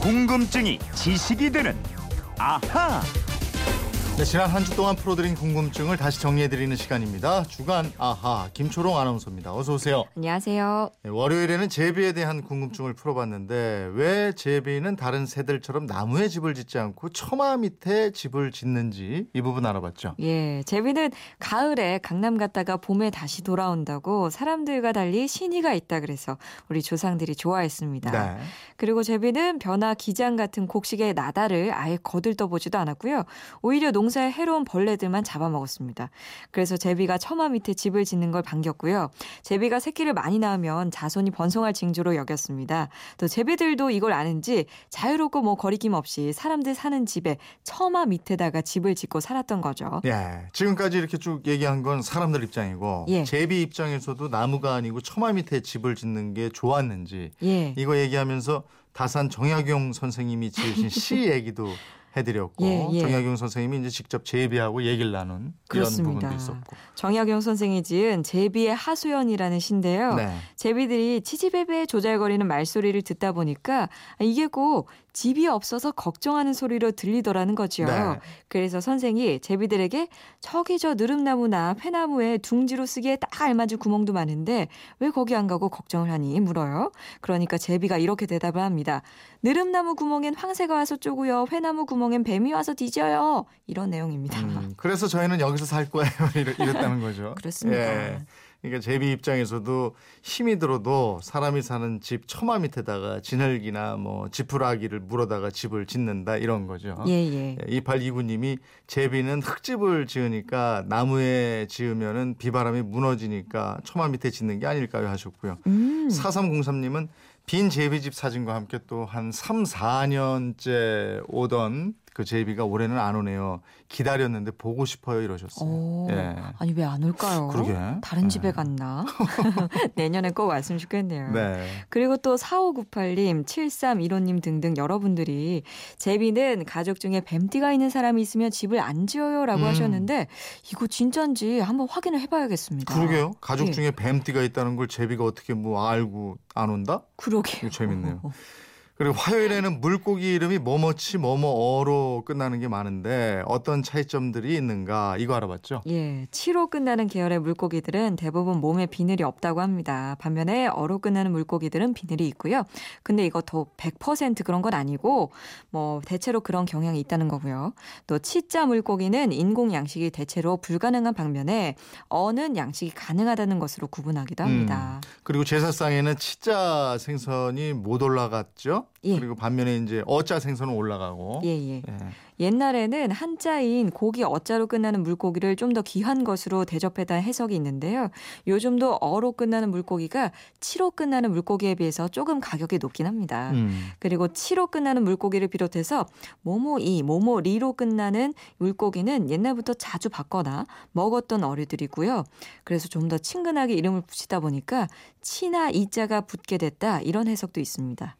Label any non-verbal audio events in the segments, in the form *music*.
궁금증이 지식이 되는 아하. 네, 지난 한 주 동안 풀어드린 궁금증을 다시 정리해드리는 시간입니다. 주간 아하 김초롱 아나운서입니다. 어서 오세요. 안녕하세요. 네, 월요일에는 제비에 대한 궁금증을 풀어봤는데 왜 제비는 다른 새들처럼 나무에 집을 짓지 않고 처마 밑에 집을 짓는지 이 부분 알아봤죠. 예, 제비는 가을에 강남 갔다가 봄에 다시 돌아온다고 사람들과 달리 신의가 있다 그래서 우리 조상들이 좋아했습니다. 네. 그리고 제비는 벼나 기장 같은 곡식의 나다를 아예 거들떠보지도 않았고요. 오히려 농 사에 해로운 벌레들만 잡아먹었습니다. 그래서 제비가 처마 밑에 집을 짓는 걸 반겼고요. 제비가 새끼를 많이 낳으면 자손이 번성할 징조로 여겼습니다. 또 제비들도 이걸 아는지 자유롭고 뭐 거리낌 없이 사람들 사는 집에 처마 밑에다가 집을 짓고 살았던 거죠. 예, 지금까지 이렇게 쭉 얘기한 건 사람들 입장이고 예. 제비 입장에서도 나무가 아니고 처마 밑에 집을 짓는 게 좋았는지 예. 이거 얘기하면서 다산 정약용 선생님이 지으신 시 *laughs* 얘기도 해드렸고 예, 예. 정약용 선생님이 이제 직접 제비하고 얘기를 나눈 그렇습니다. 이런 부분도 있었고. 정약용 선생이 지은 제비의 하소연이라는 시인데요. 네. 제비들이 치지배배 조잘거리는 말소리를 듣다 보니까 이게 꼭 집이 없어서 걱정하는 소리로 들리더라는 거죠. 네. 그래서 선생이 제비들에게 저기 저 느릅나무나 회나무에 둥지로 쓰기에 딱 알맞은 구멍도 많은데 왜 거기 안 가고 걱정을 하니 물어요. 그러니까 제비가 이렇게 대답을 합니다. 느릅나무 구멍엔 황새가 와서 쪼고요. 회나무 구멍 엔 뱀이 와서 뒤져요. 이런 내용입니다. 음, *laughs* 그래서 저희는 여기서 살 거예요. *laughs* 이랬, 이랬다는 거죠. *laughs* 그렇습니다. 예. 그러니까 제비 입장에서도 힘이 들어도 사람이 사는 집 처마 밑에다가 진흙이나 뭐 지푸라기를 물어다가 집을 짓는다 이런 거죠. 예, 예. 2829님이 제비는 흙집을 지으니까 나무에 지으면은 비바람이 무너지니까 처마 밑에 짓는 게 아닐까요 하셨고요. 음. 4303님은 빈 제비집 사진과 함께 또 한 3, 4년째 오던 그 제비가 올해는 안 오네요. 기다렸는데 보고 싶어요 이러셨어요. 오, 예. 아니 왜 안 올까요? 그러게. 다른 네. 집에 갔나? *laughs* *laughs* 내년에 꼭 왔으면 좋겠네요. 네. 그리고 또 4598님, 7315님 등등 여러분들이 제비는 가족 중에 뱀띠가 있는 사람이 있으면 집을 안 지어요라고 음. 하셨는데 이거 진짠지 한번 확인을 해봐야겠습니다. 그러게요. 가족 예. 중에 뱀띠가 있다는 걸 제비가 어떻게 뭐 알고 안 온다? 그러게요. 이거 재밌네요. *laughs* 그리고 화요일에는 물고기 이름이 뭐뭐치 뭐뭐어로 끝나는 게 많은데 어떤 차이점들이 있는가 이거 알아봤죠? 예, 치로 끝나는 계열의 물고기들은 대부분 몸에 비늘이 없다고 합니다. 반면에 어로 끝나는 물고기들은 비늘이 있고요. 근데 이것도 100% 그런 건 아니고 뭐 대체로 그런 경향이 있다는 거고요. 또 치자 물고기는 인공 양식이 대체로 불가능한 반면에 어는 양식이 가능하다는 것으로 구분하기도 합니다. 그리고 제사상에는 치자 생선이 못 올라갔죠? 예. 그리고 반면에 이제 어자 생선은 올라가고. 예, 예. 예. 옛날에는 한자인 고기 어자로 끝나는 물고기를 좀 더 귀한 것으로 대접했다는 해석이 있는데요. 요즘도 어로 끝나는 물고기가 치로 끝나는 물고기에 비해서 조금 가격이 높긴 합니다. 음. 그리고 치로 끝나는 물고기를 비롯해서 모모이, 모모리로 끝나는 물고기는 옛날부터 자주 받거나 먹었던 어류들이고요. 그래서 좀 더 친근하게 이름을 붙이다 보니까 치나 이자가 붙게 됐다 이런 해석도 있습니다.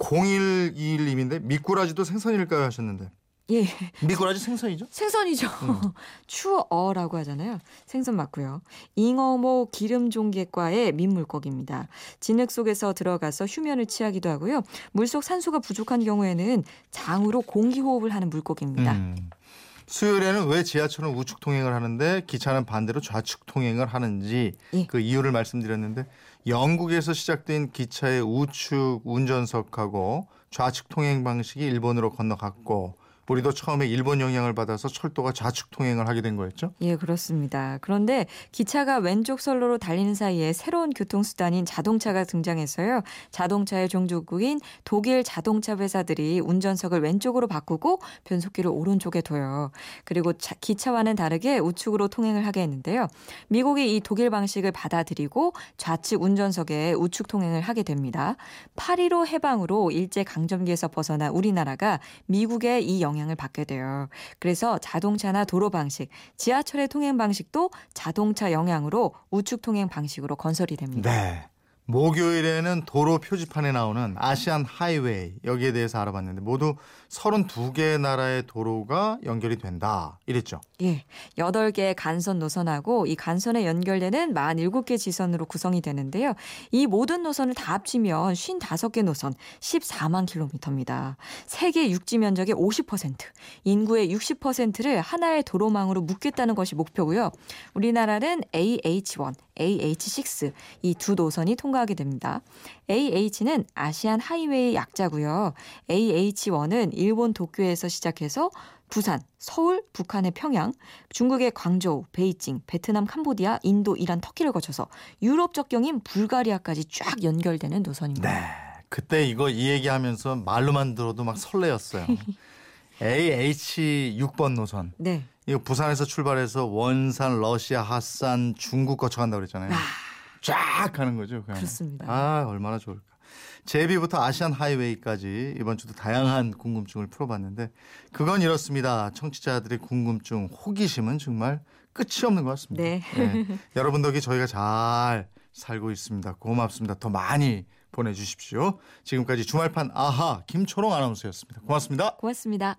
0121님인데 미꾸라지도 생선일까요 하셨는데 예, 미꾸라지 생선이죠? 생선이죠. *laughs* 추어라고 하잖아요. 생선 맞고요. 잉어모 기름종개과의 민물고기입니다. 진흙 속에서 들어가서 휴면을 취하기도 하고요. 물속 산소가 부족한 경우에는 장으로 공기 호흡을 하는 물고기입니다. 음. 수요일에는 왜 지하철은 우측 통행을 하는데 기차는 반대로 좌측 통행을 하는지 예. 그 이유를 말씀드렸는데 영국에서 시작된 기차의 우측 운전석하고 좌측 통행 방식이 일본으로 건너갔고 우리도 처음에 일본 영향을 받아서 철도가 좌측 통행을 하게 된 거였죠. 예, 그렇습니다. 그런데 기차가 왼쪽 선로로 달리는 사이에 새로운 교통수단인 자동차가 등장해서요. 자동차의 종주국인 독일 자동차 회사들이 운전석을 왼쪽으로 바꾸고 변속기를 오른쪽에 둬요. 그리고 자- 기차와는 다르게 우측으로 통행을 하게 했는데요. 미국이 이 독일 방식을 받아들이고 좌측 운전석에 우측 통행을 하게 됩니다. 8.15 해방으로 일제 강점기에서 벗어난 우리나라가 미국의 이 영향 을 받게 돼요. 그래서 자동차나 도로 방식, 지하철의 통행 방식도 자동차 영향으로 우측 통행 방식으로 건설이 됩니다. 네. 목요일에는 도로 표지판에 나오는 아시안 하이웨이 여기에 대해서 알아봤는데 모두 32개 나라의 도로가 연결이 된다. 이랬죠. 예. 8개의 간선 노선하고 이 간선에 연결되는 47개 지선으로 구성이 되는데요. 이 모든 노선을 다 합치면 55개 노선 14만 킬로미터입니다. 세계 육지 면적의 50%, 인구의 60%를 하나의 도로망으로 묶겠다는 것이 목표고요. 우리나라는 AH1, AH6 이 두 노선이 통과하게 됩니다. AH는 아시안 하이웨이 약자고요. AH1은 일본 도쿄에서 시작해서 부산, 서울, 북한의 평양, 중국의 광저우, 베이징, 베트남, 캄보디아, 인도, 이란, 터키를 거쳐서 유럽 접경인 불가리아까지 쫙 연결되는 노선입니다. 네. 그때 이거 이 얘기하면서 말로만 들어도 막 설레었어요. *laughs* AH6번 노선. 네. 이거 부산에서 출발해서 원산, 러시아, 핫산, 중국 거쳐간다고 그랬잖아요. 아, 쫙 가는 거죠. 그냥. 그렇습니다. 아, 얼마나 좋을까. 제비부터 아시안 하이웨이까지 이번 주도 다양한 궁금증을 풀어봤는데 그건 이렇습니다. 청취자들의 궁금증, 호기심은 정말 끝이 없는 것 같습니다. 네. 예. 여러분 덕에 저희가 잘 살고 있습니다. 고맙습니다. 더 많이 보내주십시오. 지금까지 주말판 아하 김초롱 아나운서였습니다. 고맙습니다. 고맙습니다.